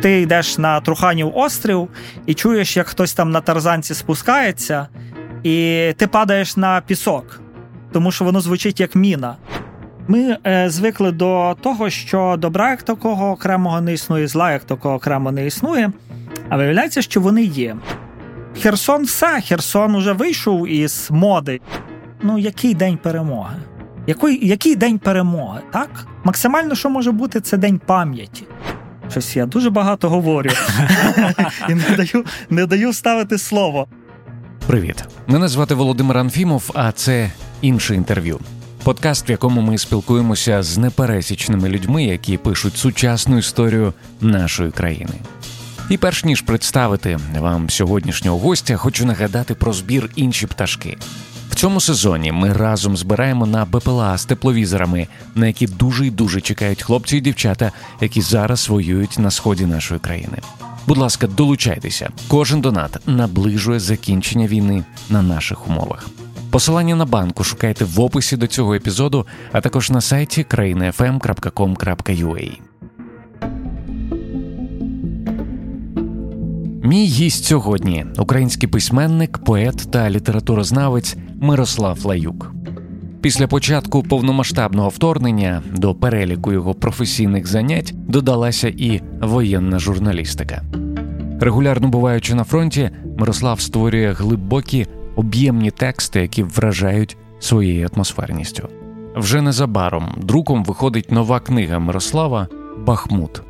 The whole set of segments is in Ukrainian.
ти йдеш на Труханів острів і чуєш, як хтось там на тарзанці спускається, і ти падаєш на пісок, тому що воно звучить як міна. Ми е, звикли до того, що добра як такого окремого не існує, зла як такого окремо не існує. А виявляється, що вони є. Херсон все, Херсон уже вийшов із моди. Ну, який день перемоги? Який, який день перемоги? Так? Максимально, що може бути, це день пам'яті. Щось я дуже багато говорю і не даю, не даю ставити слово. Привіт, мене звати Володимир Анфімов, а це інше інтерв'ю. Подкаст, в якому ми спілкуємося з непересічними людьми, які пишуть сучасну історію нашої країни. І перш ніж представити вам сьогоднішнього гостя, хочу нагадати про збір інші пташки. В цьому сезоні ми разом збираємо на БПЛА з тепловізорами, на які дуже й дуже чекають хлопці і дівчата, які зараз воюють на сході нашої країни. Будь ласка, долучайтеся. Кожен донат наближує закінчення війни на наших умовах. Посилання на банку шукайте в описі до цього епізоду, а також на сайті країнafm.com.ua. Мій гість сьогодні український письменник, поет та літературознавець Мирослав Лаюк. Після початку повномасштабного вторгнення до переліку його професійних занять додалася і воєнна журналістика. Регулярно буваючи на фронті, Мирослав створює глибокі об'ємні тексти, які вражають своєю атмосферністю. Вже незабаром друком виходить нова книга Мирослава Бахмут.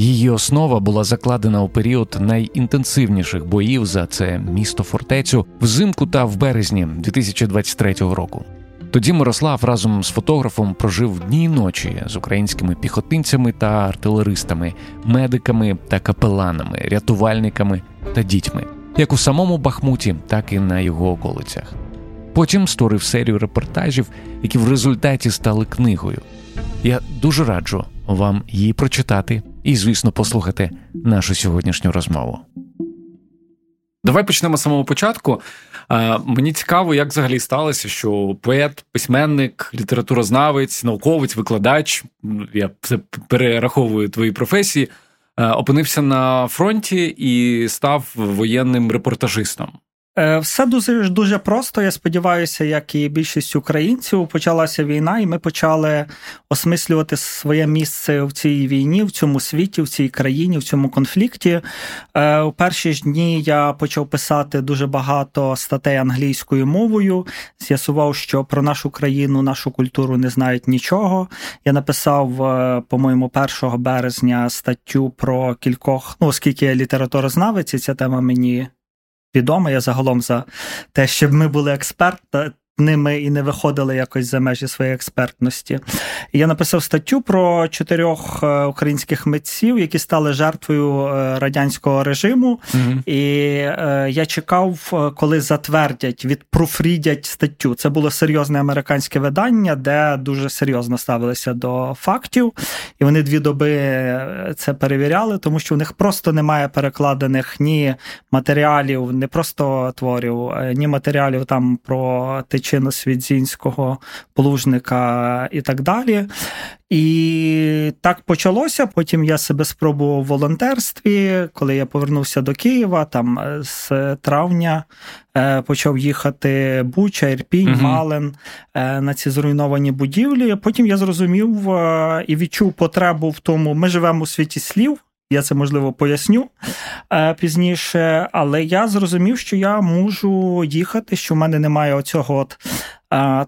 Її основа була закладена у період найінтенсивніших боїв за це місто фортецю взимку та в березні 2023 року. Тоді Мирослав разом з фотографом прожив дні й ночі з українськими піхотинцями та артилеристами, медиками та капеланами, рятувальниками та дітьми, як у самому Бахмуті, так і на його околицях. Потім створив серію репортажів, які в результаті стали книгою. Я дуже раджу вам її прочитати і, звісно, послухати нашу сьогоднішню розмову. Давай почнемо з самого початку. Мені цікаво, як взагалі сталося, що поет, письменник, літературознавець, науковець, викладач, я це перераховую твої професії, опинився на фронті і став воєнним репортажистом. Е, все дуже дуже просто. Я сподіваюся, як і більшість українців почалася війна, і ми почали осмислювати своє місце в цій війні, в цьому світі, в цій країні, в цьому конфлікті. Е, у перші ж дні я почав писати дуже багато статей англійською мовою. З'ясував, що про нашу країну, нашу культуру не знають нічого. Я написав, е, по-моєму, 1 березня статтю про кількох, ну оскільки я літературознавець, і ця тема мені відома. Я загалом за те, щоб ми були експерт, ними і не виходили якось за межі своєї експертності. І я написав статтю про чотирьох е, українських митців, які стали жертвою е, радянського режиму. mm І е, я чекав, коли затвердять, відпруфрідять статтю. Це було серйозне американське видання, де дуже серйозно ставилися до фактів. І вони дві доби це перевіряли, тому що у них просто немає перекладених ні матеріалів, не просто творів, ні матеріалів там про течі Чина Свідзінського, Плужника і так далі. І так почалося. Потім я себе спробував в волонтерстві. Коли я повернувся до Києва, там е, з травня е, почав їхати Буча, Ірпінь, угу. Малин е, на ці зруйновані будівлі. Потім я зрозумів і відчув потребу в тому, ми живемо у світі слів. Я це можливо поясню е, пізніше, але я зрозумів, що я можу їхати, що в мене немає оцього от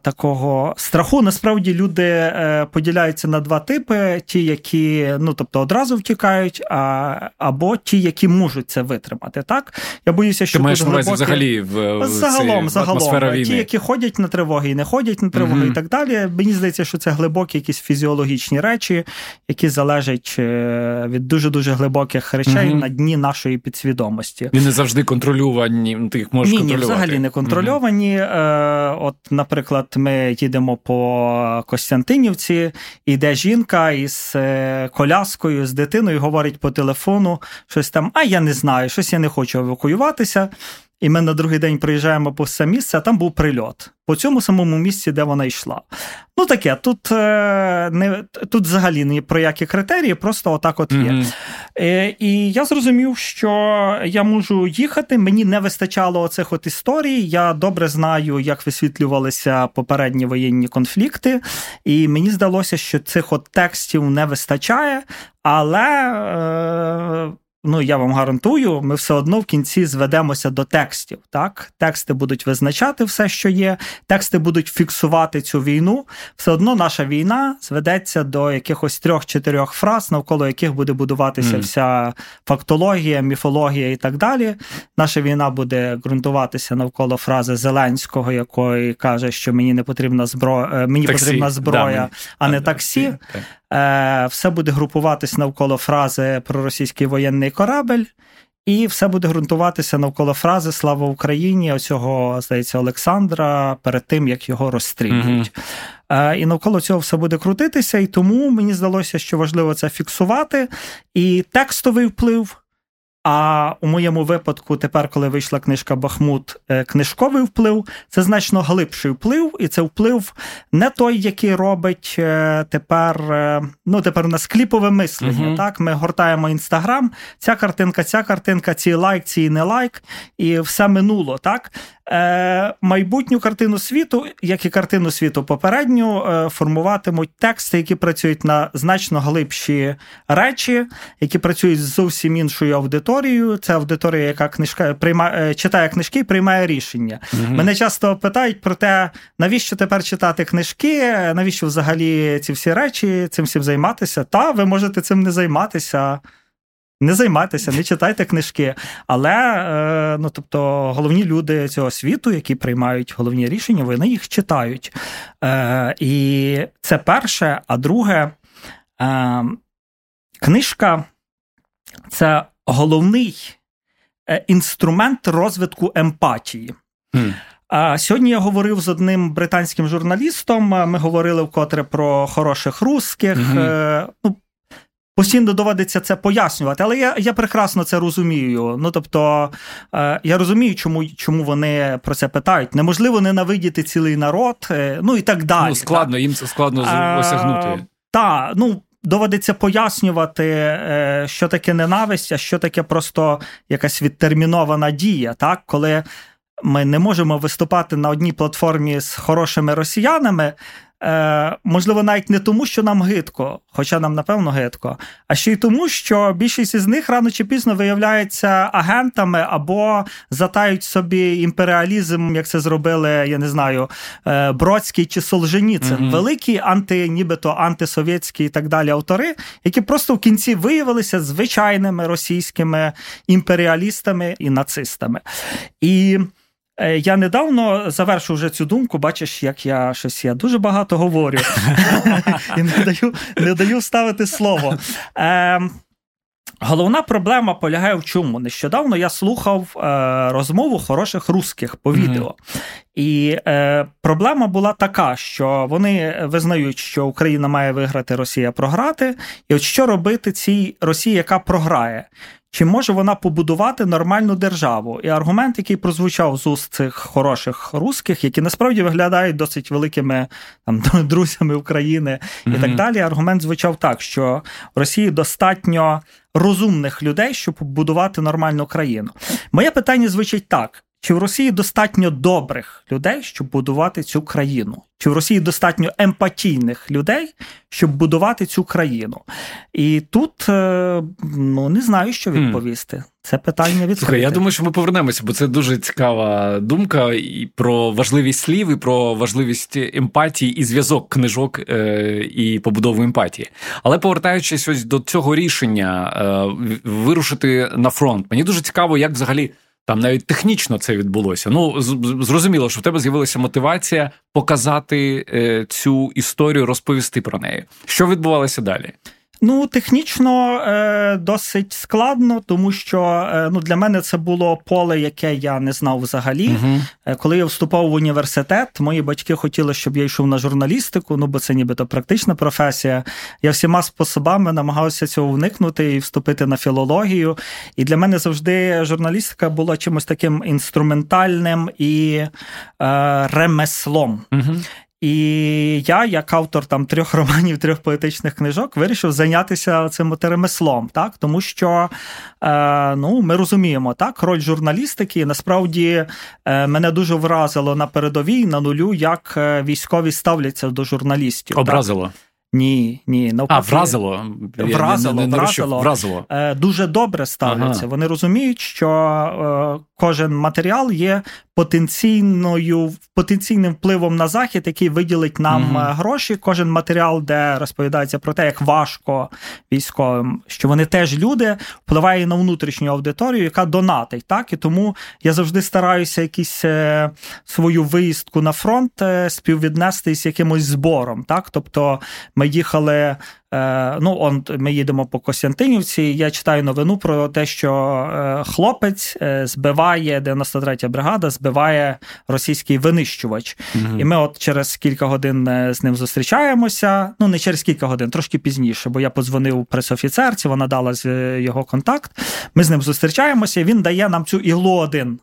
такого страху. Насправді люди е, поділяються на два типи: ті, які ну тобто одразу втікають, а, або ті, які можуть це витримати. Так я боюся, що Ти маєш глибокі... увазі взагалі в загалом, загалом війни. ті, які ходять на тривоги і не ходять на тривоги, mm і так далі. Мені здається, що це глибокі якісь фізіологічні речі, які залежать е, від дуже дуже глибоких речей mm на дні нашої підсвідомості. І не завжди контролювані. Ти їх можеш ні, контролювати. Ні, взагалі не контрольовані. mm От, наприклад, ми їдемо по Костянтинівці, іде жінка із е, коляскою, з дитиною, говорить по телефону щось там, а я не знаю, щось я не хочу евакуюватися. І ми на другий день приїжджаємо по все місце, а там був прильот по цьому самому місці, де вона йшла. Ну таке, тут е, не тут взагалі не про які критерії, просто отак от є. Mm-hmm. Е, І я зрозумів, що я можу їхати. Мені не вистачало оцих от історій. Я добре знаю, як висвітлювалися попередні воєнні конфлікти, і мені здалося, що цих от текстів не вистачає, але. Е, ну я вам гарантую, ми все одно в кінці зведемося до текстів. Так, тексти будуть визначати все, що є, тексти будуть фіксувати цю війну. Все одно наша війна зведеться до якихось трьох-чотирьох фраз, навколо яких буде будуватися mm. вся фактологія, міфологія і так далі. Наша війна буде ґрунтуватися навколо фрази Зеленського, якої каже, що мені не потрібна зброя, е, мені таксі. потрібна зброя, да, а не таксі. Так. Е, все буде групуватись навколо фрази про російський воєнний корабель, і все буде ґрунтуватися навколо фрази Слава Україні! оцього, здається, Олександра перед тим, як його розстрілюють. Mm-hmm. І навколо цього все буде крутитися, і тому мені здалося, що важливо це фіксувати. І текстовий вплив. А у моєму випадку, тепер, коли вийшла книжка Бахмут, е, книжковий вплив це значно глибший вплив, і це вплив не той, який робить е, тепер е, ну тепер у нас кліпове мислення. uh Так, ми гортаємо інстаграм, ця картинка, ця картинка, ці лайк, ці не лайк, і все минуло. Так Е, майбутню картину світу, як і картину світу попередню, е, формуватимуть тексти, які працюють на значно глибші речі, які працюють з зовсім іншою аудиторією. Це аудиторія, яка книжка приймає е, читає книжки і приймає рішення. Угу. Мене часто питають про те, навіщо тепер читати книжки, навіщо взагалі ці всі речі цим всім займатися. Та ви можете цим не займатися. Не займайтеся, не читайте книжки. Але е, ну, тобто, головні люди цього світу, які приймають головні рішення, вони їх читають. Е, І це перше. А друге, е, книжка це головний інструмент розвитку емпатії. Mm. Сьогодні я говорив з одним британським журналістом. Ми говорили вкотре про хороших русських. Mm-hmm. Ну, Постійно доводиться це пояснювати, але я я прекрасно це розумію. Ну тобто е, я розумію, чому чому вони про це питають. Неможливо ненавидіти цілий народ, е, ну і так далі. Ну, Складно, так? їм це складно е, осягнути. Так, ну доводиться пояснювати, е, що таке ненависть, а що таке просто якась відтермінована дія, так коли ми не можемо виступати на одній платформі з хорошими росіянами. Е, Можливо, навіть не тому, що нам гидко, хоча нам напевно гидко, а ще й тому, що більшість із них рано чи пізно виявляються агентами або затають собі імперіалізм, як це зробили, я не знаю, е, Бродський чи Солженіцин. Mm-hmm. великі анти, нібито антисовєтські і так далі автори, які просто в кінці виявилися звичайними російськими імперіалістами і нацистами. І я недавно завершив вже цю думку, бачиш, як я щось я дуже багато говорю і не даю не даю ставити слово. Е, Головна проблема полягає в чому? Нещодавно я слухав е, розмову хороших русських по відео. І е, проблема була така, що вони визнають, що Україна має виграти, Росія програти. І от що робити цій Росії, яка програє? Чи може вона побудувати нормальну державу? І аргумент, який прозвучав з уст цих хороших русських, які насправді виглядають досить великими там друзями України і так далі. Аргумент звучав так, що в Росії достатньо розумних людей, щоб побудувати нормальну країну. Моє питання звучить так: чи в Росії достатньо добрих людей, щоб будувати цю країну? Чи в Росії достатньо емпатійних людей, щоб будувати цю країну? І тут е, ну не знаю, що відповісти. Це питання відкрите. Я думаю, що ми повернемося, бо це дуже цікава думка і про важливість слів, і про важливість емпатії і зв'язок книжок е, і побудову емпатії. Але повертаючись ось до цього рішення е, вирушити на фронт, мені дуже цікаво, як взагалі. Там навіть технічно це відбулося. Ну зрозуміло, що в тебе з'явилася мотивація показати е, цю історію, розповісти про неї. Що відбувалося далі? Ну, технічно е, досить складно, тому що е, ну, для мене це було поле, яке я не знав взагалі. Uh-huh. Коли я вступав в університет, мої батьки хотіли, щоб я йшов на журналістику, ну бо це нібито практична професія. Я всіма способами намагався цього уникнути і вступити на філологію. І для мене завжди журналістика була чимось таким інструментальним і е, ремеслом. Uh-huh. І я, як автор там трьох романів, трьох поетичних книжок, вирішив зайнятися цим ремеслом, так тому що е, ну, ми розуміємо так, роль журналістики. Насправді е, мене дуже вразило на передовій на нулю, як е, військові ставляться до журналістів. Образило. Так? Ні, ні, навпаки. А, вразило. Вразило, не, не, не вразило. вразило. Е, дуже добре ставляться. Ага. Вони розуміють, що е, кожен матеріал є потенційною потенційним впливом на захід, який виділить нам угу. гроші. Кожен матеріал, де розповідається про те, як важко військовим, що вони теж люди, впливає на внутрішню аудиторію, яка донатить. Так і тому я завжди стараюся якісь е, свою виїздку на фронт е, співвіднести з якимось збором. Так, тобто ми їхали Е, ну, он ми їдемо по Костянтинівці. Я читаю новину про те, що е, хлопець е, збиває 93-я бригада, збиває російський винищувач. Угу. І ми, от через кілька годин з ним зустрічаємося. Ну, не через кілька годин, трошки пізніше, бо я подзвонив пресофіцерці, вона дала його контакт. Ми з ним зустрічаємося. Він дає нам цю іглу один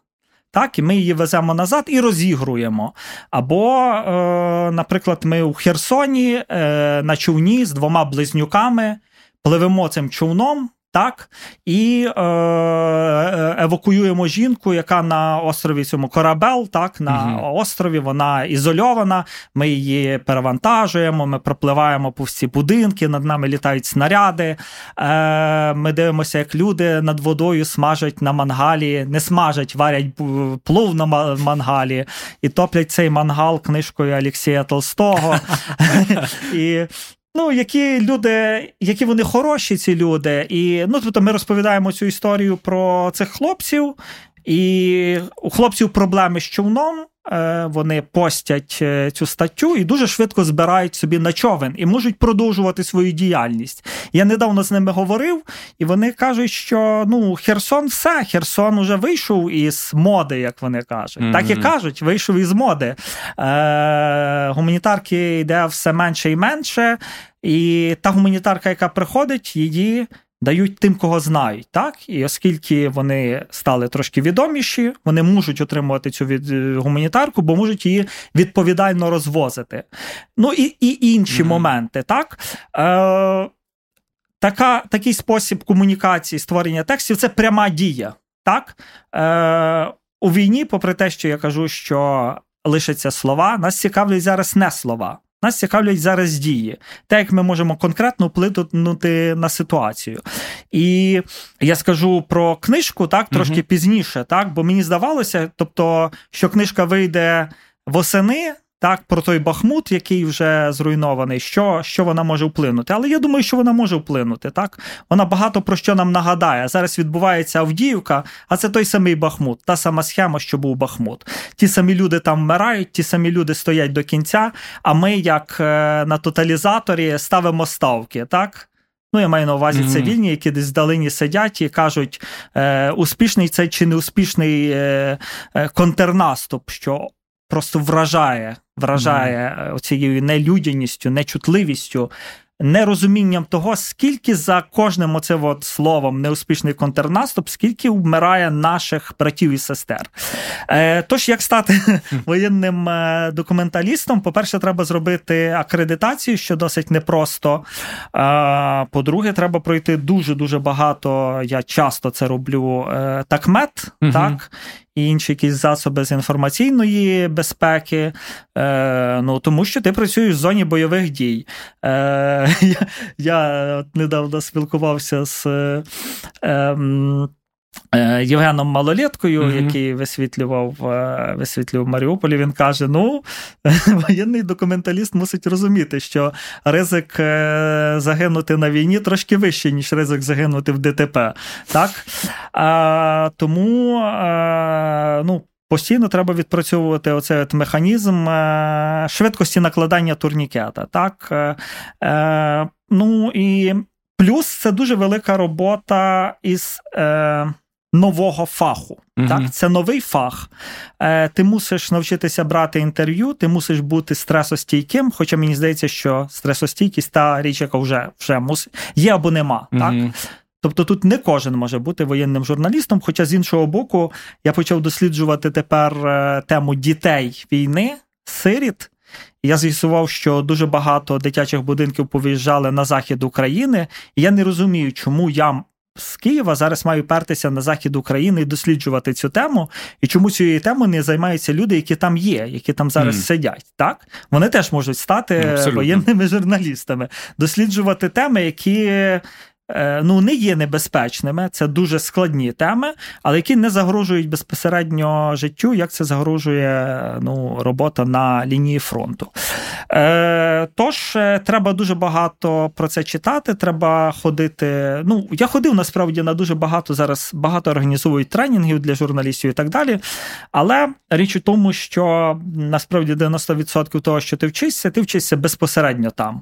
так, і ми її веземо назад і розігруємо. Або, е, наприклад, ми у Херсоні е, на човні з двома близнюками пливемо цим човном так, і е, е, евакуюємо жінку, яка на острові цьому корабел, так, на угу. острові вона ізольована. Ми її перевантажуємо, ми пропливаємо по всі будинки, над нами літають снаряди. Е, Ми дивимося, як люди над водою смажать на мангалі, не смажать, варять плов на мангалі і топлять цей мангал книжкою Олексія Толстого. І Ну, які люди, які вони хороші, ці люди. І ну, тобто ми розповідаємо цю історію про цих хлопців, і у хлопців проблеми з човном. Е, вони постять е, цю статтю і дуже швидко збирають собі на човен і можуть продовжувати свою діяльність. Я недавно з ними говорив, і вони кажуть, що ну Херсон все, Херсон уже вийшов із моди, як вони кажуть. Mm-hmm. Так і кажуть, вийшов із моди. Е, Гуманітарки йде все менше і менше. І та гуманітарка, яка приходить, її дають тим, кого знають. так? І оскільки вони стали трошки відоміші, вони можуть отримувати цю від гуманітарку, бо можуть її відповідально розвозити. Ну і і інші mm-hmm. моменти. так? Е, така, Такий спосіб комунікації, створення текстів це пряма дія. так? Е, У війні, попри те, що я кажу, що лишаться слова, нас цікавлять зараз не слова. Нас цікавлять зараз дії, те, як ми можемо конкретно вплинути на ситуацію. І я скажу про книжку так трошки угу. пізніше, так, бо мені здавалося, тобто, що книжка вийде восени. Так, про той Бахмут, який вже зруйнований, що що вона може вплинути. Але я думаю, що вона може вплинути. Так, вона багато про що нам нагадає. Зараз відбувається Авдіївка, а це той самий Бахмут, та сама схема, що був Бахмут. Ті самі люди там вмирають, ті самі люди стоять до кінця. А ми, як е, на тоталізаторі, ставимо ставки. так? Ну, я маю на увазі mm-hmm. цивільні, які десь вдалині сидять і кажуть, е, успішний це чи не успішний е, е, контрнаступ, що просто вражає, вражає mm. цією нелюдяністю, нечутливістю нерозумінням того, скільки за кожним оцим от словом неуспішний контрнаступ, скільки вмирає наших братів і сестер. Е, Тож, як стати воєнним е, документалістом, по-перше, треба зробити акредитацію, що досить непросто. Е, По-друге, треба пройти дуже-дуже багато. Я часто це роблю е, такмет, угу. так і інші якісь засоби з інформаційної безпеки, е, ну тому що ти працюєш в зоні бойових дій. Е, Я я недавно спілкувався з. Е, Євгеном Малолеткою, mm-hmm. який висвітлював е, висвітлював Маріуполі, він каже: ну, воєнний документаліст мусить розуміти, що ризик е, загинути на війні трошки вищий, ніж ризик загинути в ДТП. Так? А, Тому ну, постійно треба відпрацьовувати оцей от механізм швидкості накладання турнікета. Так? Ну і Плюс це дуже велика робота із. Е, нового фаху. uh Так? Це новий фах. Е, Ти мусиш навчитися брати інтерв'ю, ти мусиш бути стресостійким, хоча мені здається, що стресостійкість та річ, яка вже вже мус... є або нема. uh Так? Тобто тут не кожен може бути воєнним журналістом. Хоча з іншого боку, я почав досліджувати тепер е, тему дітей війни, сиріт. Я з'ясував, що дуже багато дитячих будинків повиїжджали на захід України, і я не розумію, чому я з Києва зараз маю пертися на захід України і досліджувати цю тему. І чому цією темою не займаються люди, які там є, які там зараз mm. сидять. Так вони теж можуть стати Абсолютно. воєнними журналістами, досліджувати теми, які ну, не є небезпечними, це дуже складні теми, але які не загрожують безпосередньо життю, як це загрожує ну, робота на лінії фронту. Е, Тож, е, треба дуже багато про це читати. Треба ходити. Ну, я ходив насправді на дуже багато зараз багато організовують тренінгів для журналістів і так далі. Але річ у тому, що насправді 90% того, що ти вчишся, ти вчишся безпосередньо там.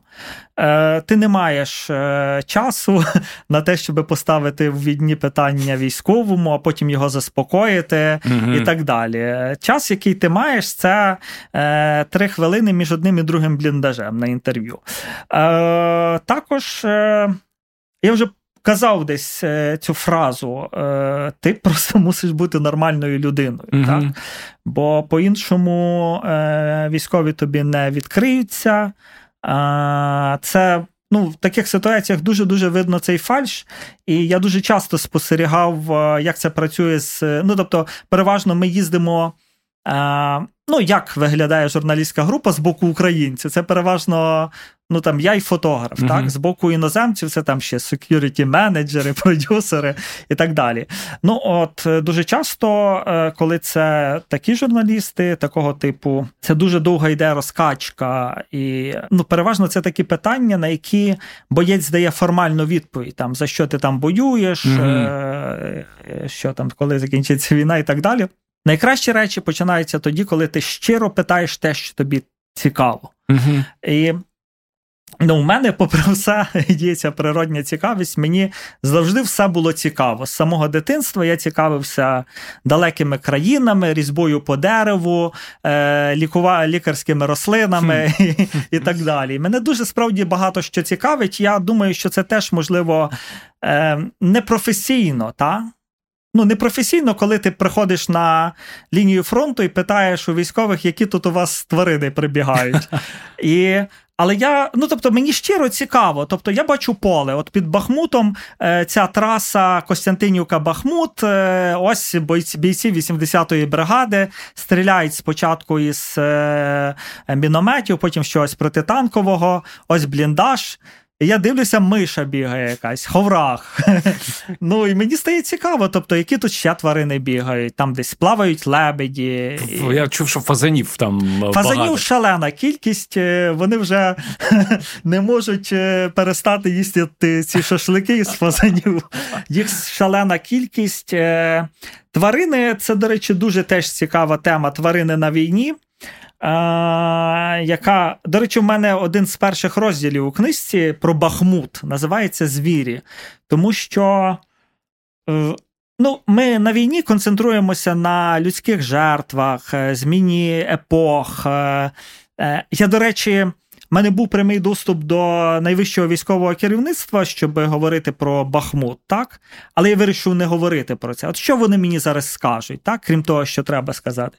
Е, Ти не маєш е, часу на те, щоб поставити в відні питання військовому, а потім його заспокоїти угу. і так далі. Час, який ти маєш, це е, три хвилини між одним і другим бліндажем на інтерв'ю. Е, Також е, я вже. Казав десь е, цю фразу, е, ти просто мусиш бути нормальною людиною. mm так? Бо по-іншому е, військові тобі не відкриються. Це ну, в таких ситуаціях дуже-дуже видно цей фальш, і я дуже часто спостерігав, е, як це працює з. Ну, тобто, переважно ми їздимо. Е, ну, як виглядає журналістська група з боку українців? Це переважно ну там я й фотограф, uh-huh. так, з боку іноземців, це там ще security менеджери, продюсери і так далі. Ну, от е, дуже часто, е, коли це такі журналісти, такого типу, це дуже довга йде розкачка, і ну, переважно це такі питання, на які боєць дає формальну відповідь: там за що ти там воюєш, uh-huh. що там, коли закінчиться війна, і так далі. Найкращі речі починаються тоді, коли ти щиро питаєш те, що тобі цікаво. Uh-huh. І Ну, у мене, попри все, є ця природня цікавість. Мені завжди все було цікаво. З самого дитинства я цікавився далекими країнами, різьбою по дереву, е, лікува, лікарськими рослинами і, і так далі. Мене дуже справді багато що цікавить. Я думаю, що це теж можливо е, непрофесійно, та? Ну, непрофесійно, коли ти приходиш на лінію фронту і питаєш у військових, які тут у вас тварини прибігають. І але я, ну тобто, мені щиро цікаво. Тобто, я бачу поле. От під Бахмутом е, ця траса Костянтинівка-Бахмут. Е, ось бійці, бійці 80-ї бригади стріляють спочатку із е, мінометів, потім щось протитанкового, ось бліндаж. Я дивлюся, миша бігає якась, ховрах. Ну і мені стає цікаво, тобто, які тут ще тварини бігають, там десь плавають лебеді. Я чув, що фазанів там. Фазанів багато. шалена кількість, е, вони вже не можуть е, перестати їсти ці шашлики з фазанів. Їх шалена кількість. Е, тварини це, до речі, дуже теж цікава тема тварини на війні яка, до речі, в мене один з перших розділів у книжці про Бахмут називається Звірі. Тому що е, ну, ми на війні концентруємося на людських жертвах, е, зміні епох. Е, я, до речі. У мене був прямий доступ до найвищого військового керівництва, щоб говорити про Бахмут, так? Але я вирішив не говорити про це. От що вони мені зараз скажуть, так? крім того, що треба сказати.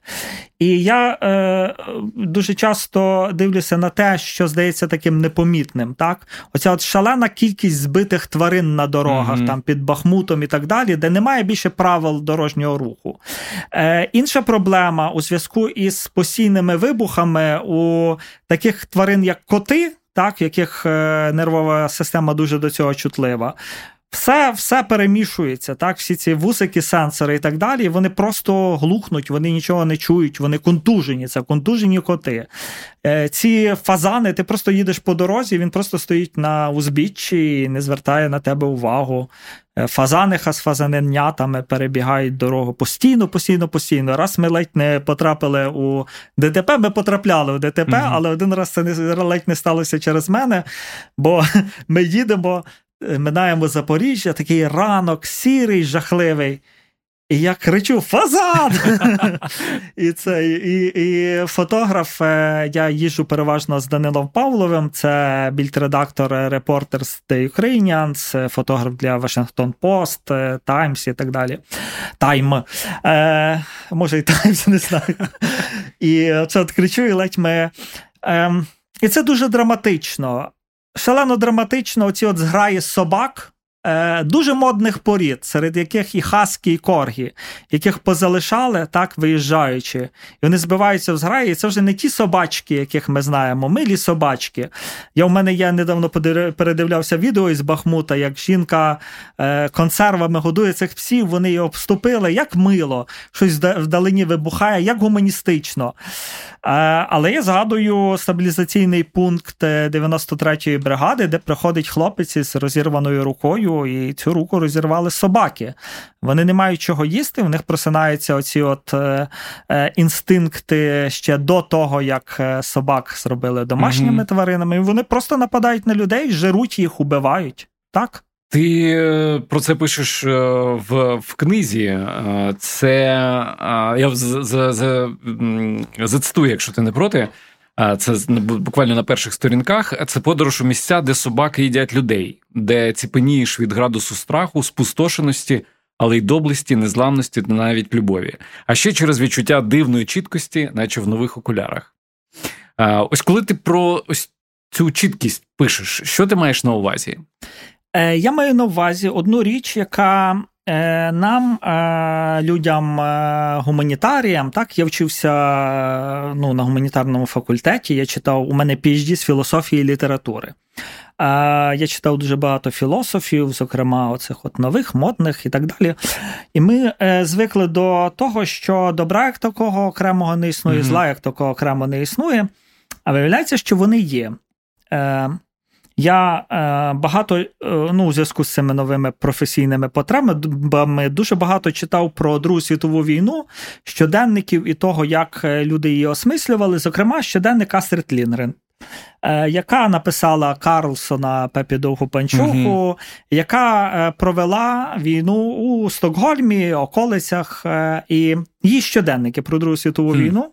І я е, дуже часто дивлюся на те, що здається таким непомітним. так? Оця от шалена кількість збитих тварин на дорогах, mm-hmm. там під Бахмутом і так далі, де немає більше правил дорожнього руху. Е, Інша проблема у зв'язку із постійними вибухами у таких тварин, як коти, так, яких е, нервова система дуже до цього чутлива. Все все перемішується, так, всі ці вусики, сенсори і так далі. Вони просто глухнуть, вони нічого не чують, вони контужені, це контужені коти. Е, ці фазани, ти просто їдеш по дорозі, він просто стоїть на узбіччі і не звертає на тебе увагу. Е, фазаниха з фазаненятами перебігають дорогу постійно, постійно, постійно. Раз ми ледь не потрапили у ДТП, ми потрапляли у ДТП, mm але один раз це не ледь не сталося через мене, бо ми їдемо. минаємо Запоріжжя, такий ранок, сірий, жахливий. І я кричу Фазан! і це, і, і фотограф, е, я їжджу переважно з Данилом Павловим, це більдредактор Reporters The Ukrainians, фотограф для Washington Post, Times і так далі. Time. Е, Може, і Times, не знаю. І це от кричу, і ледь ми. Е, і це дуже драматично. Шалено драматично, оці от зграї собак. Е, дуже модних порід, серед яких і хаски, і коргі, яких позалишали, так виїжджаючи, і вони збиваються в зграї. І це вже не ті собачки, яких ми знаємо, милі собачки. Я в мене я недавно передивлявся відео із Бахмута, як жінка е, консервами годує цих псів, вони її обступили, як мило, щось вдалині вибухає, як гуманістично. Е, але я згадую стабілізаційний пункт 93-ї бригади, де приходить хлопець із розірваною рукою, і цю руку розірвали собаки. Вони не мають чого їсти, в них просинаються оці от е, е, інстинкти ще до того, як собак зробили домашніми mm-hmm. тваринами. І вони просто нападають на людей, жируть їх, убивають. Так? Ти е, про це пишеш е, в в книзі. Е, це я зацитую, якщо ти не проти. Це буквально на перших сторінках. Це подорож у місця, де собаки їдять людей, де ціпенієш від градусу страху, спустошеності, але й доблесті, незламності та навіть любові. А ще через відчуття дивної чіткості, наче в нових окулярах. Ось коли ти про ось цю чіткість пишеш, що ти маєш на увазі? Е, я маю на увазі одну річ, яка нам, е, людям, гуманітаріям, так, я вчився ну, на гуманітарному факультеті, я читав у мене PhD з філософії і літератури. Я читав дуже багато філософів, зокрема, оцих от нових, модних і так далі. І ми звикли до того, що добра як такого окремого не існує, mm-hmm. зла як такого окремо не існує. А виявляється, що вони є. Я е, багато е, ну, у зв'язку з цими новими професійними потребами дуже багато читав про Другу світову війну, щоденників і того, як е, люди її осмислювали, зокрема, щоденник Астрид Лінгрен. Е, яка написала Карлсона Пепі Довгопанчуху, uh яка провела війну у Стокгольмі, околицях, і її щоденники про Другу світову uh війну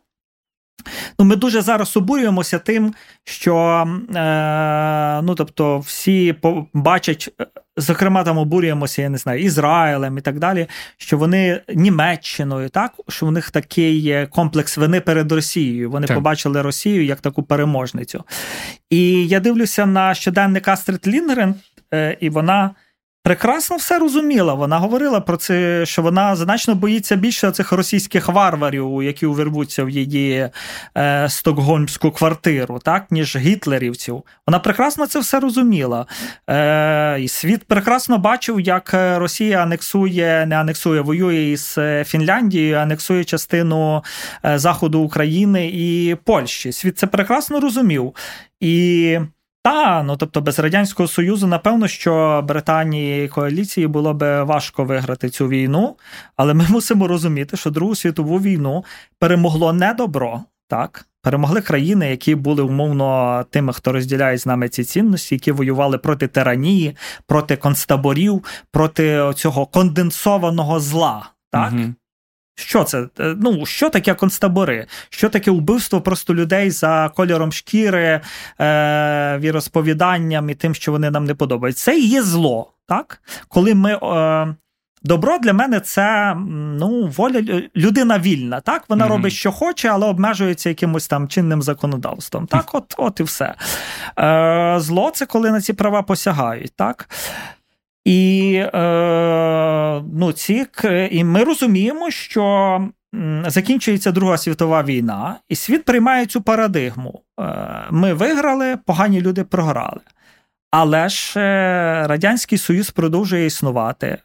Ну, Ми дуже зараз обурюємося тим, що е, ну, тобто, всі бачать, е, зокрема, там обурюємося, я не знаю, Ізраїлем і так далі, що вони Німеччиною, так, що в них такий комплекс вини перед Росією. Вони так. побачили Росію як таку переможницю. І я дивлюся на щоденник Астрид Лінгрен, е, і вона прекрасно все розуміла. Вона говорила про це, що вона значно боїться більше цих російських варварів, які увербуться в її е, стокгольмську квартиру, так, ніж гітлерівців. Вона прекрасно це все розуміла. Е, І світ прекрасно бачив, як Росія анексує, не анексує, воює із Фінляндією, анексує частину е, заходу України і Польщі. Світ це прекрасно розумів. І та, ну тобто без радянського союзу, напевно, що Британії і коаліції було би важко виграти цю війну, але ми мусимо розуміти, що Другу світову війну перемогло не добро, так. Перемогли країни, які були умовно тими, хто розділяє з нами ці цінності, які воювали проти тиранії, проти концтаборів, проти цього конденсованого зла. Так? Угу. Що це? Е, ну, що таке концтабори? Що таке вбивство просто людей за кольором шкіри, е, віросповіданням і тим, що вони нам не подобаються? Це і є зло. так? Коли ми. Е, Добро для мене це ну, воля людина вільна. Так, вона mm-hmm. робить, що хоче, але обмежується якимось там чинним законодавством. Так, от от і все. Е, Зло це коли на ці права посягають. так. І е, ну, ці, і ми розуміємо, що закінчується Друга світова війна, і світ приймає цю парадигму. Е, Ми виграли, погані люди програли. Але ж е, Радянський Союз продовжує існувати.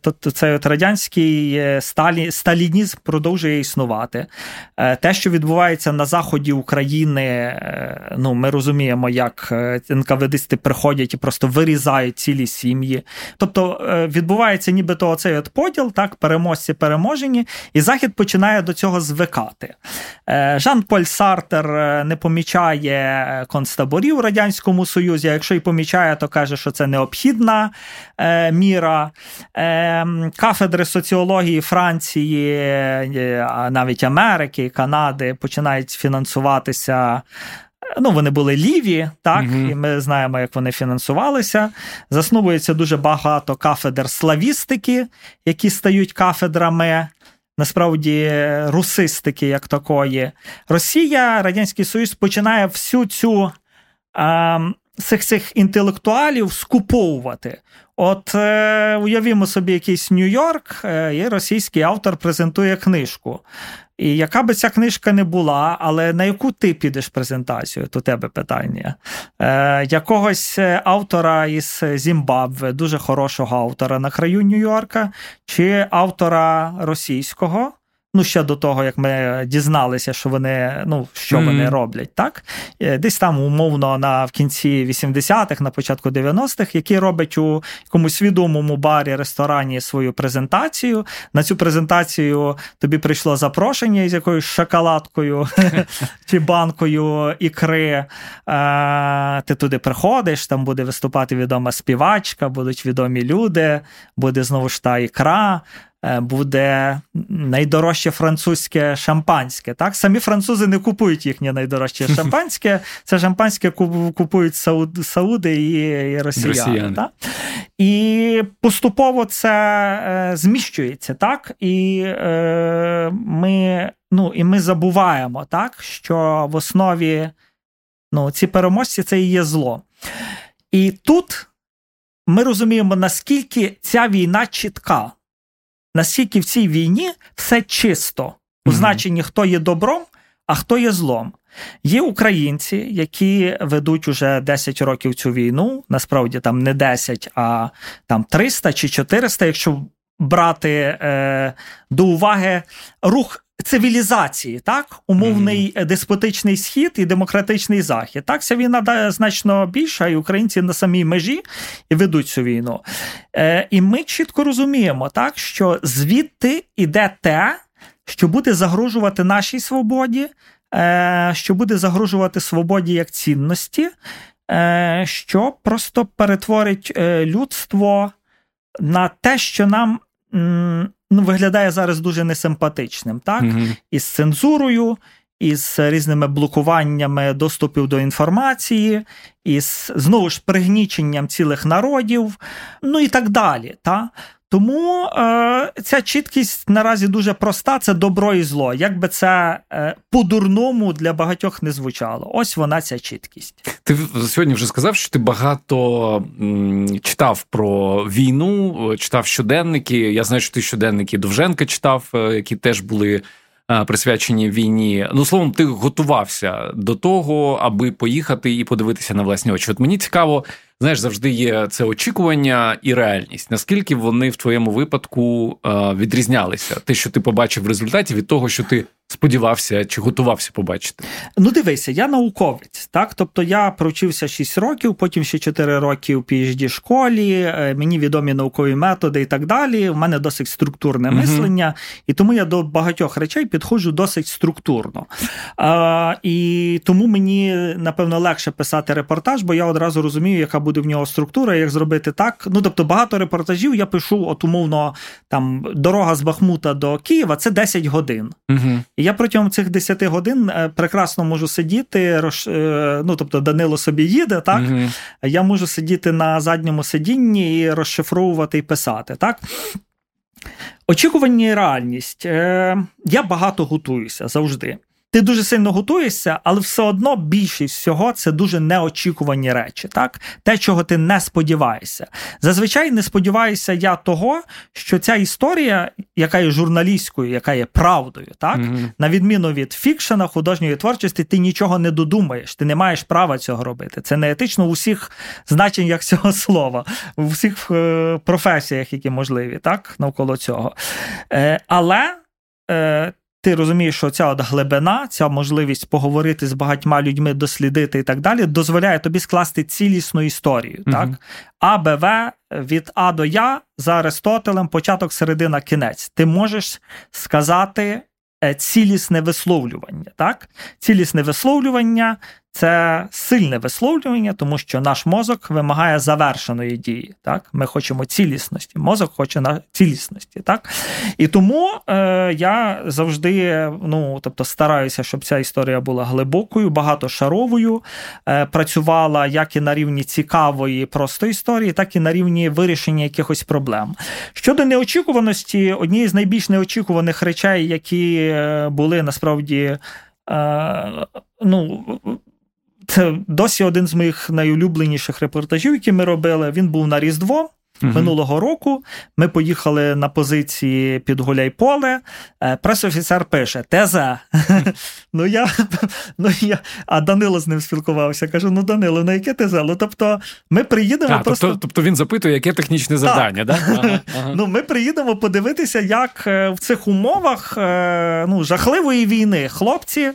Тобто цей от радянський сталі, сталінізм продовжує існувати. Те, що відбувається на заході України, ну ми розуміємо, як НКВДисти приходять і просто вирізають цілі сім'ї. Тобто відбувається нібито оцей от поділ, так, переможці переможені, і Захід починає до цього звикати. Жан Поль Сартер не помічає концтаборів у Радянському Союзі. Якщо й помічає, то каже, що це необхідна міра. Ем, кафедри соціології Франції, е, навіть Америки, Канади починають фінансуватися. Ну, вони були ліві, так, uh і ми знаємо, як вони фінансувалися. Засновується дуже багато кафедр славістики, які стають кафедрами. Насправді, русистики, як такої. Росія, Радянський Союз починає всю цю е, цих цих інтелектуалів скуповувати. От е, уявімо собі, якийсь Нью-Йорк, е, і російський автор презентує книжку. І яка би ця книжка не була, але на яку ти підеш презентацію? То тебе питання. Е, Якогось автора із Зімбабве, дуже хорошого автора на краю Нью-Йорка, чи автора російського. Ну, ще до того, як ми дізналися, що вони ну, що mm-hmm. вони роблять, так? Е, десь там, умовно, на в кінці 80-х, на початку 90-х, який робить у якомусь відомому барі, ресторані свою презентацію. На цю презентацію тобі прийшло запрошення із якоюсь шоколадкою чи банкою ікри. Е, ти туди приходиш, там буде виступати відома співачка, будуть відомі люди, буде знову ж та ікра. Е, буде найдорожче французьке шампанське. Так? Самі французи не купують їхнє найдорожче шампанське. Це шампанське купують Сауд, Сауди і, і росіяни. росіяни. Так? І поступово це е, зміщується. так? І е, ми ну, і ми забуваємо, так, що в основі ну, ці переможці це і є зло. І тут ми розуміємо, наскільки ця війна чітка наскільки в цій війні все чисто у значенні, хто є добром, а хто є злом. Є українці, які ведуть уже 10 років цю війну, насправді там не 10, а там 300 чи 400, якщо брати е, до уваги рух цивілізації, так, умовний mm-hmm. деспотичний схід і демократичний захід. Так, ця війна дає значно більша, і українці на самій межі ведуть цю війну. Е, І ми чітко розуміємо, так, що звідти йде те, що буде загрожувати нашій свободі, е, що буде загрожувати свободі як цінності, е, що просто перетворить е, людство на те, що нам ну, виглядає зараз дуже несимпатичним, так? mm Із цензурою, із різними блокуваннями доступів до інформації, із знову ж пригніченням цілих народів, ну і так далі. Так? Тому е, ця чіткість наразі дуже проста: це добро і зло. Як би це е, по-дурному для багатьох не звучало. Ось вона ця чіткість. Ти сьогодні вже сказав, що ти багато м, читав про війну, читав щоденники. Я знаю, що ти щоденники Довженка читав, е, які теж були. Е, присвячені війні, ну словом, ти готувався до того, аби поїхати і подивитися на власні очі. От мені цікаво, знаєш, завжди є це очікування і реальність. Наскільки вони в твоєму випадку е, відрізнялися? Те, що ти побачив в результаті, від того, що ти сподівався чи готувався побачити? Ну, дивися, я науковець, так тобто я провчився 6 років, потім ще 4 роки в phd школі, е, мені відомі наукові методи і так далі. У мене досить структурне угу. мислення, і тому я до багатьох речей підходжу досить структурно. А, І тому мені напевно легше писати репортаж, бо я одразу розумію, яка буде в нього структура, як зробити так. Ну тобто, багато репортажів я пишу, от умовно, там дорога з Бахмута до Києва це 10 годин. Угу. І я протягом цих 10 годин е, прекрасно можу сидіти, рош... Е, ну тобто Данило собі їде, так? Угу. Я можу сидіти на задньому сидінні і розшифровувати і писати. так? Очікування і реальність. Е, я багато готуюся завжди. Ти дуже сильно готуєшся, але все одно більшість всього це дуже неочікувані речі. Так, те, чого ти не сподіваєшся. Зазвичай не сподіваюся я того, що ця історія, яка є журналістською, яка є правдою, так mm-hmm. на відміну від фікшена, художньої творчості, ти нічого не додумаєш, ти не маєш права цього робити. Це не етично у всіх значеннях цього слова, у всіх е, професіях, які можливі, так навколо цього. Е, але. Е, ти розумієш, що ця от глибина, ця можливість поговорити з багатьма людьми, дослідити і так далі, дозволяє тобі скласти цілісну історію. Mm-hmm. так? А, Б, В від А до Я за Аристотелем, початок, середина, кінець. Ти можеш сказати е, цілісне висловлювання. так? Цілісне висловлювання це сильне висловлювання, тому що наш мозок вимагає завершеної дії. Так? Ми хочемо цілісності. Мозок хоче на цілісності. Так? І тому е, я завжди ну, тобто, стараюся, щоб ця історія була глибокою, багатошаровою, е, працювала як і на рівні цікавої, простої історії, так і на рівні вирішення якихось проблем. Щодо неочікуваності, однією з найбільш неочікуваних речей, які е, були насправді. Е, ну, це досі один з моїх найулюбленіших репортажів, які ми робили. Він був на Різдво. uh Минулого року ми поїхали на позиції під Гуляйполе. Е, пресофіцер пише: Теза. ну я, ну я, А Данило з ним спілкувався. Кажу: ну Данило, на яке тезе? Ну, тобто, ми приїдемо. А, просто... Тобто тобто він запитує, яке технічне завдання, так? Да? Ага, ага. Ну, Ми приїдемо подивитися, як е, в цих умовах е, ну, жахливої війни хлопці.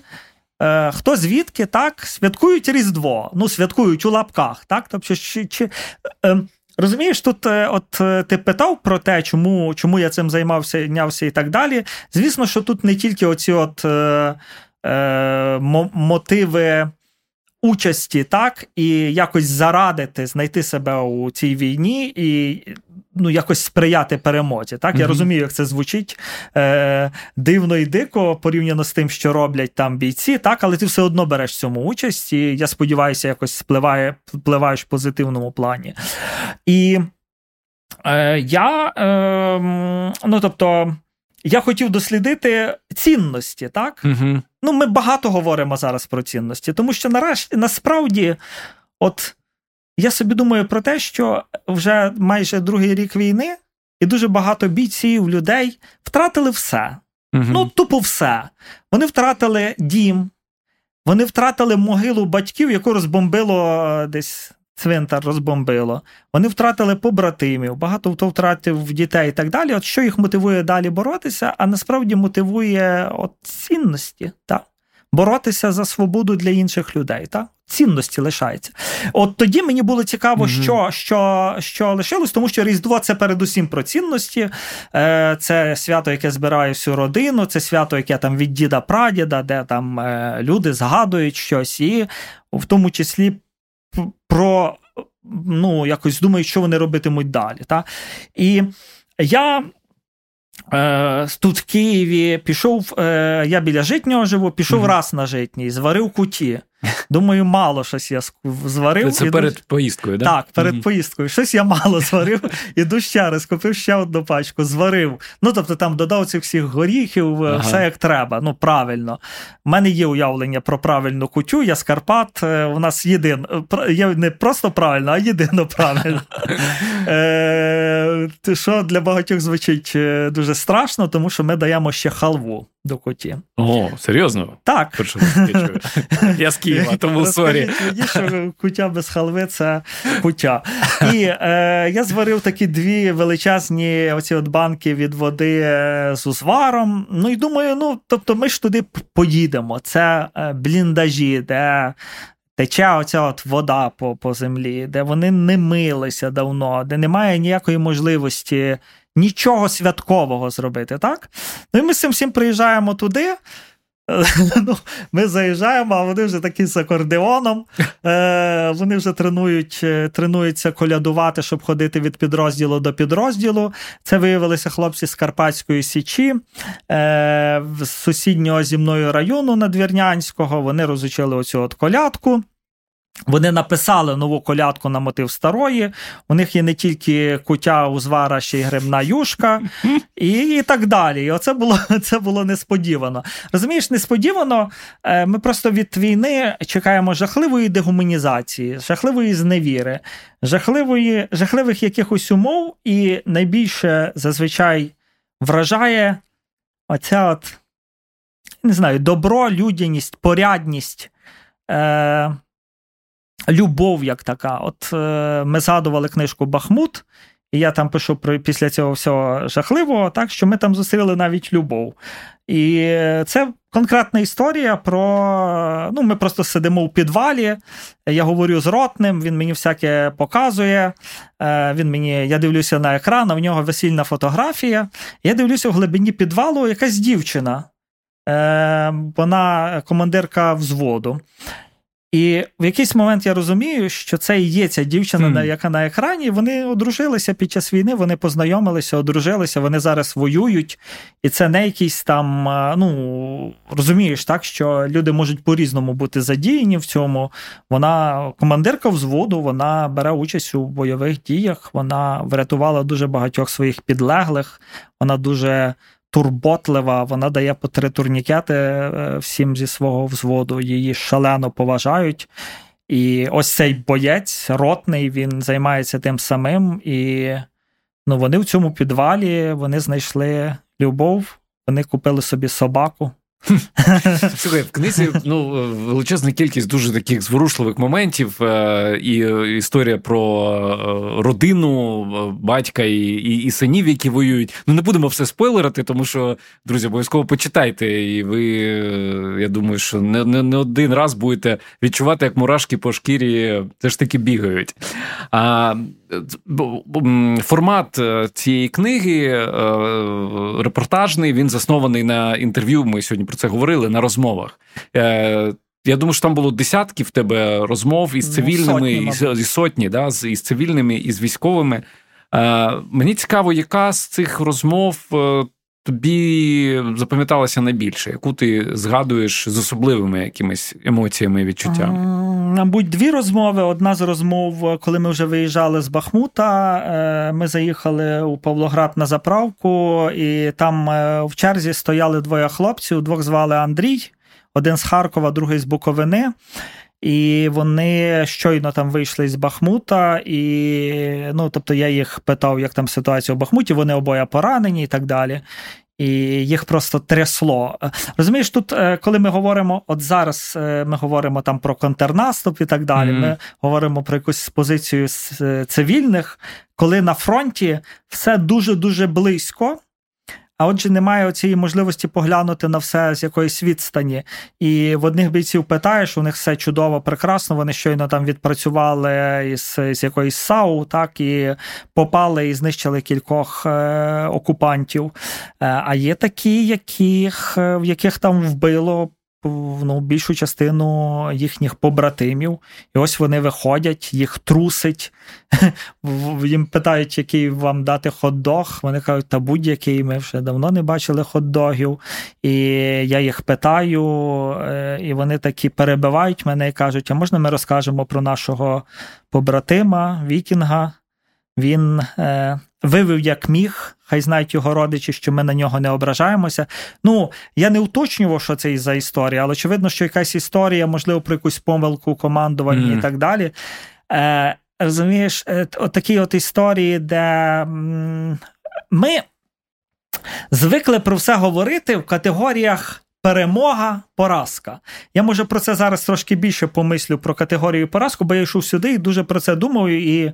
Е, Хто звідки так святкують Різдво? Ну, святкують у лапках. так? Тобто, чи, чи, е, Розумієш, тут е, от е, ти питав про те, чому чому я цим займався, нявся і так далі. Звісно, що тут не тільки оці от е, е, мотиви участі, так, і якось зарадити, знайти себе у цій війні і ну, якось сприяти перемозі. Так, mm-hmm. я розумію, як це звучить е, дивно і дико порівняно з тим, що роблять там бійці, так, але ти все одно береш в цьому участь, і я сподіваюся, якось спливає, впливаєш в позитивному плані. І е, я, е, ну тобто. Я хотів дослідити цінності, так? Угу. Ну, ми багато говоримо зараз про цінності, тому що нарешті насправді, от я собі думаю про те, що вже майже другий рік війни, і дуже багато бійців, людей втратили все. Угу. Ну, тупо все. Вони втратили дім, вони втратили могилу батьків, яку розбомбило е, десь цвинтар розбомбило. Вони втратили побратимів, багато хто втратив дітей і так далі. От що їх мотивує далі боротися, а насправді мотивує от цінності, так? боротися за свободу для інших людей. так? Цінності лишаються. От тоді мені було цікаво, mm що що, що лишилось, тому що Різдво це передусім про цінності, е, це свято, яке збирає всю родину, це свято, яке там від діда прадіда, де там е, люди згадують щось, і в тому числі про ну, якось думають, що вони робитимуть далі. Та? І я е, тут в Києві пішов, е, я біля житнього живу, пішов mm-hmm. раз на житній, зварив куті. Думаю, мало щось я зварив. Це перед дуже... поїздкою, да? так? перед mm-hmm. поїздкою. Щось я мало зварив. Іду ще раз, купив ще одну пачку, зварив. Ну, тобто там додав цих всіх горіхів, ага. все як треба. Ну, правильно. У мене є уявлення про правильну кутю, я з Карпат. Е, у нас єдин. Є не просто правильно, а єдино правильно. Е, що для багатьох звучить е, дуже страшно, тому що ми даємо ще халву до коті. О, серйозно? Так. Я з Києва, тому sorry. Мені, що кутя без халви це кутя. І е, я зварив такі дві величезні оці от банки від води е, з узваром. Ну і думаю, ну тобто ми ж туди поїдемо. Це е, бліндажі, де. Тече оця от вода по по землі, де вони не милися давно, де немає ніякої можливості нічого святкового зробити, так? Ну і ми з цим всім приїжджаємо туди. Ну, Ми заїжджаємо, а вони вже такі з акордеоном. Е, Вони вже тренують, е, тренуються колядувати, щоб ходити від підрозділу до підрозділу. Це виявилися хлопці з Карпатської Січі, е, з сусіднього зі мною району Надвірнянського. Вони розучили оцю от колядку. Вони написали нову колядку на мотив старої. У них є не тільки кутя узвара, ще й грибна юшка, і і так далі. І оце було це було несподівано. Розумієш, несподівано. Е, ми просто від війни чекаємо жахливої дегуманізації, жахливої зневіри, жахливої, жахливих якихось умов, і найбільше зазвичай вражає оця от, не знаю, добро, людяність, порядність. Е, любов як така. От е, ми згадували книжку Бахмут, і я там пишу про після цього всього жахливого, так що ми там зустріли навіть любов. І це конкретна історія про. Ну, ми просто сидимо у підвалі. Я говорю з ротним, він мені всяке показує. Е, він мені, Я дивлюся на екран, а в нього весільна фотографія. Я дивлюся в глибині підвалу якась дівчина. Е, вона командирка взводу. І в якийсь момент я розумію, що це і є ця дівчина, mm. яка на екрані. Вони одружилися під час війни, вони познайомилися, одружилися, вони зараз воюють. І це не якийсь там, ну розумієш, так, що люди можуть по-різному бути задіяні в цьому. Вона командирка взводу, вона бере участь у бойових діях, вона врятувала дуже багатьох своїх підлеглих, вона дуже турботлива, вона дає по три турнікети е, всім зі свого взводу, її шалено поважають. І ось цей боєць, ротний, він займається тим самим. І ну, вони в цьому підвалі вони знайшли любов, вони купили собі собаку. Слухай, в книзі ну, величезна кількість дуже таких зворушливих моментів, е, і історія про е, родину, е, батька і, і і, синів, які воюють. Ну не будемо все спойлерити, тому що, друзі, обов'язково почитайте. І ви, я думаю, що не, не, не один раз будете відчувати, як мурашки по шкірі теж таки бігають. А Формат цієї книги репортажний, він заснований на інтерв'ю. Ми сьогодні про це говорили на розмовах. Е, Я думаю, що там було десятки в тебе розмов із ну, цивільними, ну, сотні, і, сотні, да, із цивільними і з військовими. Е, Мені цікаво, яка з цих розмов е, тобі запам'яталася найбільше, яку ти згадуєш з особливими якимись емоціями і відчуттями? Мабуть, дві розмови. Одна з розмов, коли ми вже виїжджали з Бахмута, е, ми заїхали у Павлоград на заправку, і там е, в черзі стояли двоє хлопців, двох звали Андрій, один з Харкова, другий з Буковини. І вони щойно там вийшли з Бахмута, і ну, тобто я їх питав, як там ситуація у Бахмуті, вони обоє поранені і так далі. І їх просто трясло. Розумієш, тут, е, коли ми говоримо, от зараз е, ми говоримо там про контрнаступ і так далі. Mm. Ми говоримо про якусь позицію е, цивільних, коли на фронті все дуже дуже близько. А отже, немає цієї можливості поглянути на все з якоїсь відстані. І в одних бійців питаєш, у них все чудово, прекрасно. Вони щойно там відпрацювали із з якоїсь САУ, так і попали і знищили кількох е, окупантів. Е, а є такі, яких, в яких там вбило ну, більшу частину їхніх побратимів. І ось вони виходять, їх трусить. Їм питають, який вам дати хот-дог. Вони кажуть, та будь-який ми вже давно не бачили хот-догів. І я їх питаю, е, і вони такі перебивають мене і кажуть: а можна ми розкажемо про нашого побратима, Вікінга? Він е, вивів як міг, хай знають його родичі, що ми на нього не ображаємося. Ну, я не уточнював, що це за історія, але очевидно, що якась історія, можливо, про якусь помилку командування mm. і так далі. Е, Розумієш, е, от такі от історії, де ми звикли про все говорити в категоріях перемога, поразка. Я може про це зараз трошки більше помислю про категорію поразку, бо я йшов сюди і дуже про це думав. І,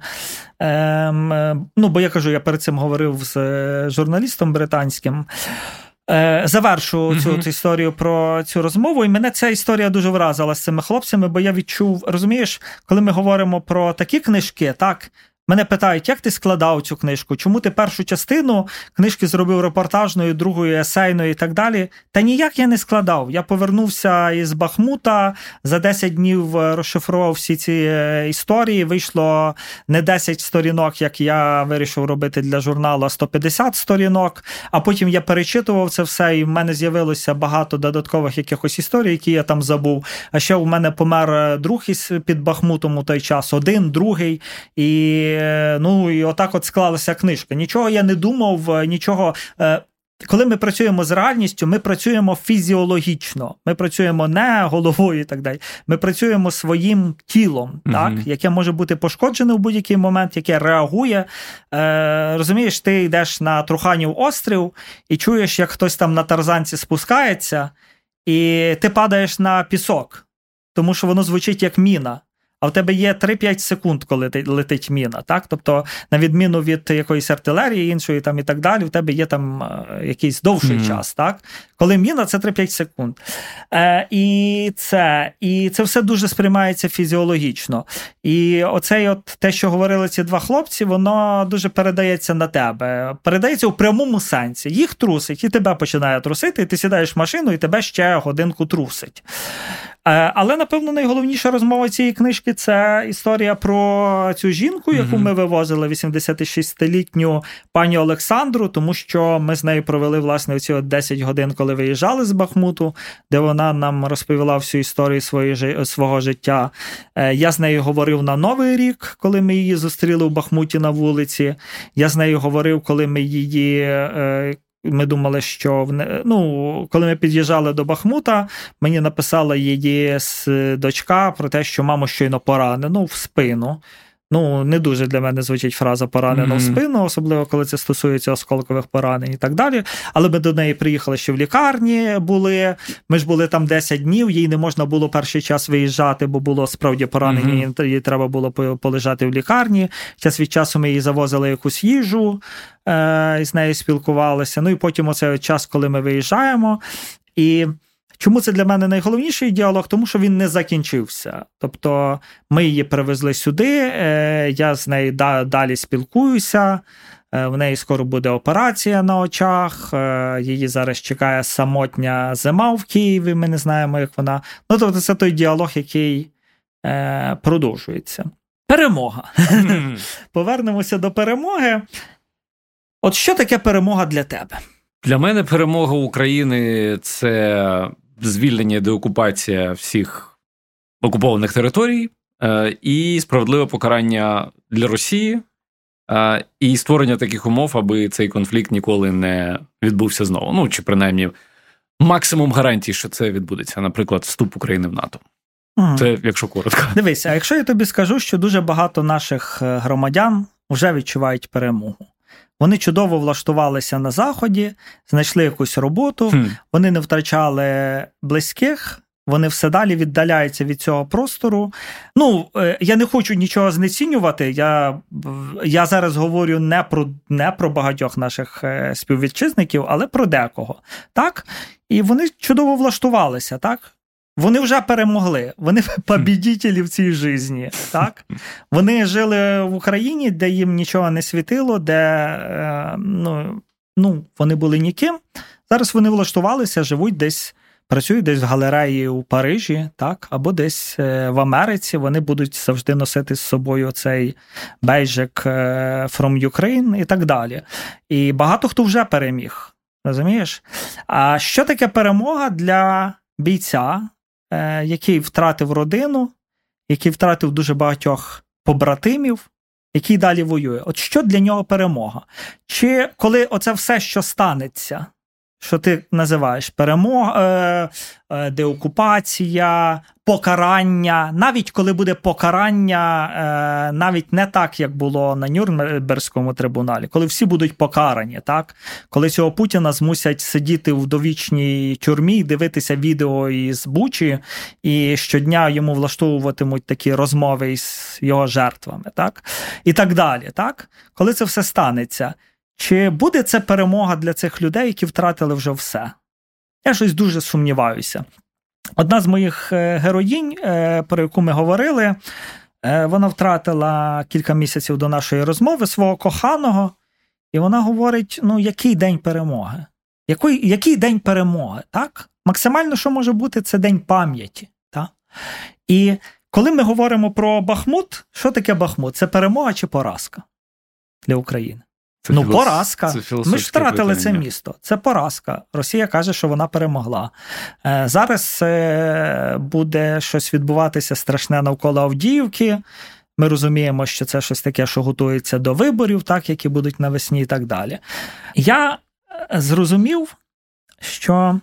ем, ну, Бо я кажу, я перед цим говорив з е, журналістом британським. Е, завершу mm-hmm. цю, цю історію про цю розмову, і мене ця історія дуже вразила з цими хлопцями, бо я відчув, розумієш, коли ми говоримо про такі книжки, так Мене питають, як ти складав цю книжку? Чому ти першу частину книжки зробив репортажною, другою есейною і так далі? Та ніяк я не складав. Я повернувся із Бахмута за 10 днів е, розшифрував всі ці е, історії. Вийшло не 10 сторінок, як я вирішив робити для журналу, а 150 сторінок. А потім я перечитував це все, і в мене з'явилося багато додаткових якихось історій, які я там забув. А ще у мене помер е, друг із під Бахмутом у той час, один, другий. І ну і отак от склалася книжка. Нічого я не думав, е, нічого. Е, коли ми працюємо з реальністю, ми працюємо фізіологічно, ми працюємо не головою і так далі. Ми працюємо своїм тілом, uh так, яке може бути пошкоджене в будь-який момент, яке реагує. Е, Розумієш, ти йдеш на Труханів острів і чуєш, як хтось там на тарзанці спускається, і ти падаєш на пісок, тому що воно звучить як міна а в тебе є 3-5 секунд, коли летить міна. так? Тобто, на відміну від якоїсь артилерії іншої там і так далі, в тебе є там е, якийсь довший mm-hmm. час. так? Коли міна, це 3-5 секунд. Е, І це і це все дуже сприймається фізіологічно. І оцей от те, що говорили ці два хлопці, воно дуже передається на тебе. Передається у прямому сенсі. Їх трусить, і тебе починає трусити, і ти сідаєш в машину, і тебе ще годинку трусить. Е, але, напевно, найголовніша розмова цієї книжки це історія про цю жінку, яку ми вивозили, 86-літню пані Олександру, тому що ми з нею провели власне оці от 10 годин, коли виїжджали з Бахмуту, де вона нам розповіла всю історію своє, свого життя. Е, я з нею говорив на Новий рік, коли ми її зустріли у Бахмуті на вулиці. Я з нею говорив, коли ми її е, ми думали, що ну, коли ми під'їжджали до Бахмута, мені написала її дочка про те, що маму щойно поранено в спину. Ну, не дуже для мене звучить фраза поранено mm-hmm. в спину, особливо коли це стосується осколкових поранень і так далі. Але ми до неї приїхали ще в лікарні були. Ми ж були там 10 днів, їй не можна було перший час виїжджати, бо було справді поранення, mm-hmm. їй треба було полежати в лікарні. Час від часу ми їй завозили якусь їжу, е- з нею спілкувалися. Ну і потім оцей час, коли ми виїжджаємо. І Чому це для мене найголовніший діалог? Тому що він не закінчився. Тобто ми її привезли сюди, е, я з нею далі спілкуюся. Е, в неї скоро буде операція на очах. Е, її зараз чекає самотня зима в Києві. Ми не знаємо, як вона. Ну, тобто, це той діалог, який продовжується. Перемога. Повернемося до перемоги. От що таке перемога для тебе? Для мене перемога України це звільнення деокупація всіх окупованих територій е, і справедливе покарання для Росії. Е, і створення таких умов, аби цей конфлікт ніколи не відбувся знову. Ну чи принаймні максимум гарантій, що це відбудеться, наприклад, вступ України в НАТО. Це якщо коротко. Дивись, а якщо я тобі скажу, що дуже багато наших е, громадян вже відчувають перемогу. Вони чудово влаштувалися на заході, знайшли якусь роботу, хм. вони не втрачали близьких. Вони все далі віддаляються від цього простору. Ну, е, я не хочу нічого знецінювати. Я я зараз говорю не про не про багатьох наших е, співвітчизників, але про декого. Так? І вони чудово влаштувалися, так? Вони вже перемогли, вони побідітелі в цій житті. Так? Вони жили в Україні, де їм нічого не світило, де е, ну, ну, вони були ніким. Зараз вони влаштувалися, живуть десь, працюють десь в галереї у Парижі, так? або десь е, в Америці. Вони будуть завжди носити з собою цей бейджик е, From Ukraine і так далі. І багато хто вже переміг. Розумієш? А що таке перемога для бійця? Е, який втратив родину, який втратив дуже багатьох побратимів, який далі воює. От що для нього перемога? Чи коли оце все, що станеться, що ти називаєш перемога, е, е, деокупація, покарання, навіть коли буде покарання, е, навіть не так, як було на Нюрнберзькому трибуналі, коли всі будуть покарані, так? коли цього Путіна змусять сидіти в довічній тюрмі, дивитися відео із Бучі, і щодня йому влаштовуватимуть такі розмови із його жертвами, так? і так далі. Так? Коли це все станеться. Чи буде це перемога для цих людей, які втратили вже все? Я щось дуже сумніваюся. Одна з моїх е, героїнь, е, про яку ми говорили, Е, вона втратила кілька місяців до нашої розмови свого коханого, і вона говорить: ну, який день перемоги? Який який день перемоги? так? Максимально, що може бути, це день пам'яті. Так? І коли ми говоримо про Бахмут, що таке Бахмут? Це перемога чи поразка для України? Це ну, філос... поразка. Це Ми ж втратили питання. це місто. Це поразка. Росія каже, що вона перемогла. Е, зараз е, буде щось відбуватися страшне навколо Авдіївки. Ми розуміємо, що це щось таке, що готується до виборів, так, які будуть навесні, і так далі. Я е, зрозумів, що,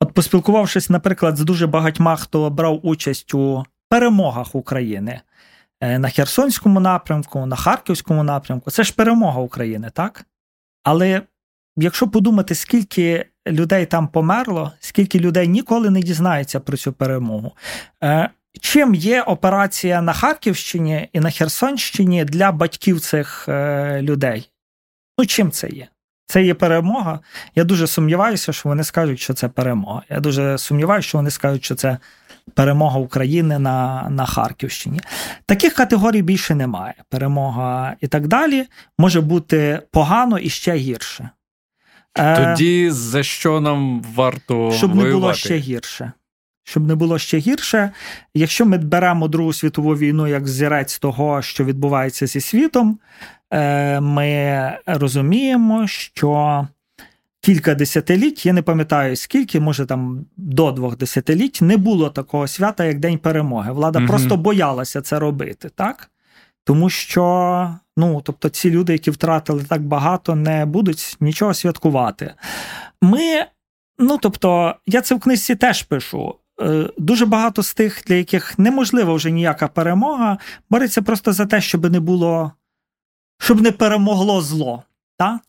от поспілкувавшись, наприклад, з дуже багатьма, хто брав участь у перемогах України. Е, на Херсонському напрямку, на Харківському напрямку. Це ж перемога України, так? Але якщо подумати, скільки людей там померло, скільки людей ніколи не дізнається про цю перемогу. Е, чим є операція на Харківщині і на Херсонщині для батьків цих е, людей? Ну, чим це є? Це є перемога. Я дуже сумніваюся, що вони скажуть, що це перемога. Я дуже сумніваюся, що вони скажуть, що це перемога України на на Харківщині. Таких категорій більше немає. Перемога і так далі може бути погано і ще гірше. Е, Тоді за що нам варто щоб воювати? не було ще гірше. Щоб не було ще гірше, якщо ми беремо Другу світову війну як зірець того, що відбувається зі світом, е, ми розуміємо, що кілька десятиліть, я не пам'ятаю скільки, може там до двох десятиліть, не було такого свята, як День перемоги. Влада угу. просто боялася це робити, так? Тому що, ну, тобто, ці люди, які втратили так багато, не будуть нічого святкувати. Ми, ну тобто, я це в книжці теж пишу. Е, дуже багато з тих, для яких неможлива вже ніяка перемога, бореться просто за те, щоб не було, щоб не перемогло зло. Так?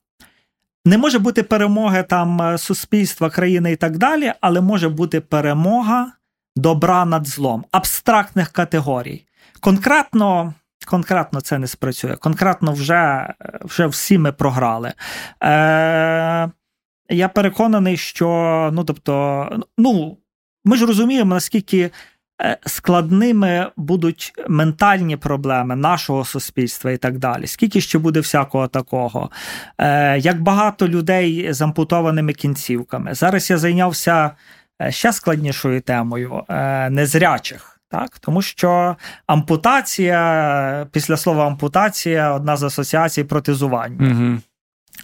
Не може бути перемоги там е, суспільства, країни і так далі, але може бути перемога добра над злом, абстрактних категорій. Конкретно конкретно це не спрацює. Конкретно вже вже всі ми програли. Е, Я переконаний, що ну тобто, ну, ми ж розуміємо, наскільки Е, складними будуть ментальні проблеми нашого суспільства і так далі. Скільки ще буде всякого такого? Е, як багато людей з ампутованими кінцівками. Зараз я зайнявся е, ще складнішою темою незрячих. Так, Тому що ампутація, після слова ампутація одна з асоціацій протезування. Угу.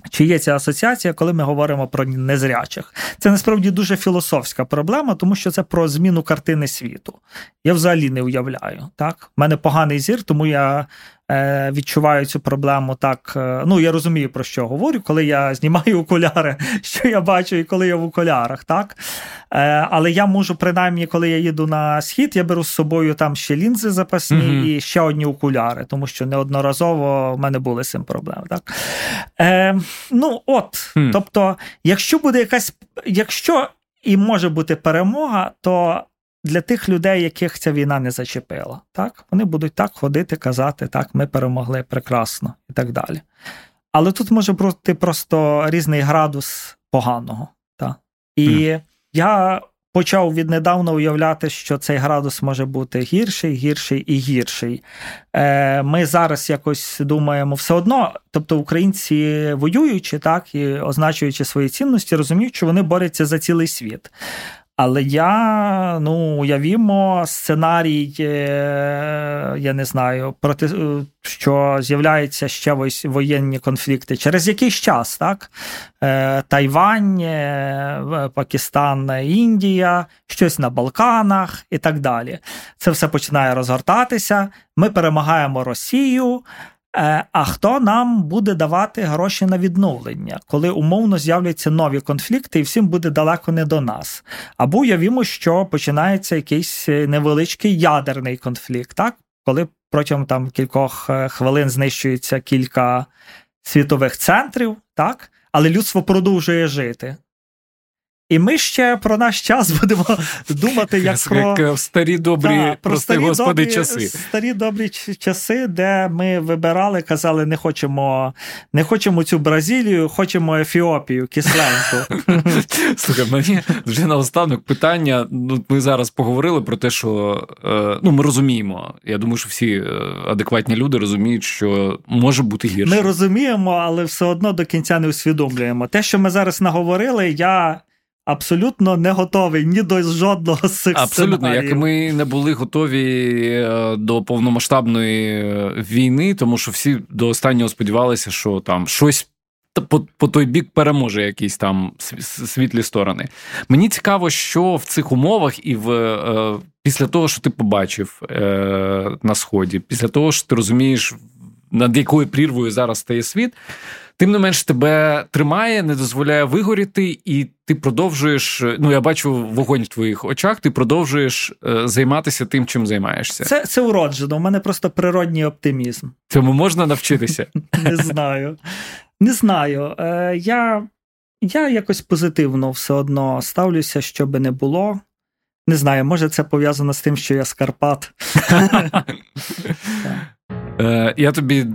Чи є ця асоціація, коли ми говоримо про незрячих? Це насправді дуже філософська проблема, тому що це про зміну картини світу. Я взагалі не уявляю. Так, У мене поганий зір, тому я відчуваю цю проблему так. Е, ну я розумію, про що говорю, коли я знімаю окуляри, що я бачу, і коли я в окулярах, так? Е, але я можу, принаймні, коли я їду на схід, я беру з собою там ще лінзи запасні mm і ще одні окуляри, тому що неодноразово в мене були з цим проблеми. Так? Е, Ну, от, mm. тобто, якщо буде якась, якщо і може бути перемога, то для тих людей, яких ця війна не зачепила. Так? Вони будуть так ходити, казати, так, ми перемогли прекрасно і так далі. Але тут може бути просто різний градус поганого. Так? І mm. я почав віднедавна уявляти, що цей градус може бути гірший, гірший і гірший. Е, Ми зараз якось думаємо все одно, тобто українці воюючи так і означуючи свої цінності, розуміють, що вони борються за цілий світ. Але я ну уявімо сценарій, е, я не знаю, проти е, що з'являються ще воєнні конфлікти через якийсь час, так? Е, Тайвань, Пакистан, Індія, щось на Балканах і так далі. Це все починає розгортатися. Ми перемагаємо Росію. Е, а хто нам буде давати гроші на відновлення, коли умовно з'являться нові конфлікти, і всім буде далеко не до нас? Або уявімо, що починається якийсь невеличкий ядерний конфлікт, так? коли протягом там кількох е, хвилин знищується кілька світових центрів, так? але людство продовжує жити. І ми ще про наш час будемо думати, як про як старі добрі, да, про старі господи, добрі, часи. Старі добрі часи, де ми вибирали, казали, не хочемо не хочемо цю Бразилію, хочемо Ефіопію, кисленьку. Слухай, мені вже наостанок питання. Ну, Ми зараз поговорили про те, що е, ну, ми розуміємо. Я думаю, що всі е, адекватні люди розуміють, що може бути гірше. Ми розуміємо, але все одно до кінця не усвідомлюємо. Те, що ми зараз наговорили, я абсолютно не готовий ні до жодного з цих Абсолютно, сценаріїв. як ми не були готові е, до повномасштабної е, війни, тому що всі до останнього сподівалися, що там щось. По по той бік переможе якісь там світлі сторони. Мені цікаво, що в цих умовах, і в е, після того, що ти побачив е, на сході, після того, що ти розумієш, над якою прірвою зараз стає світ, Тим не менш тебе тримає, не дозволяє вигоріти, і ти продовжуєш. Ну я бачу вогонь в твоїх очах. Ти продовжуєш е, займатися тим, чим займаєшся. Це це уроджено. У мене просто природній оптимізм. Цьому можна навчитися? Не знаю. Не знаю. Е, Я я якось позитивно все одно ставлюся, що би не було. Не знаю, може це пов'язано з тим, що я з Карпат. Е, я тобі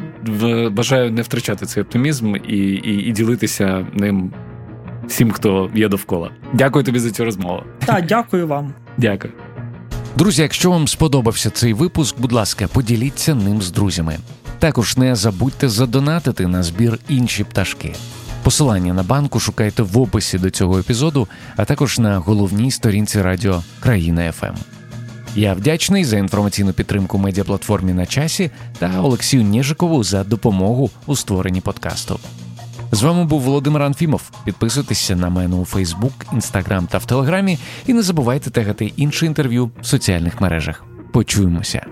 бажаю не втрачати цей оптимізм і, і, і ділитися ним всім, хто є довкола. Дякую тобі за цю розмову. Так, дякую вам. Дякую. Друзі, якщо вам сподобався цей випуск, будь ласка, поділіться ним з друзями. Також не забудьте задонатити на збір інші пташки. Посилання на банку шукайте в описі до цього епізоду, а також на головній сторінці радіо Країна ФМ. Я вдячний за інформаційну підтримку медіаплатформі на часі та Олексію Нежикову за допомогу у створенні подкасту. З вами був Володимир Анфімов. Підписуйтеся на мене у Фейсбук, Інстаграм та в Телеграмі, і не забувайте тегати інше інтерв'ю в соціальних мережах. Почуємося.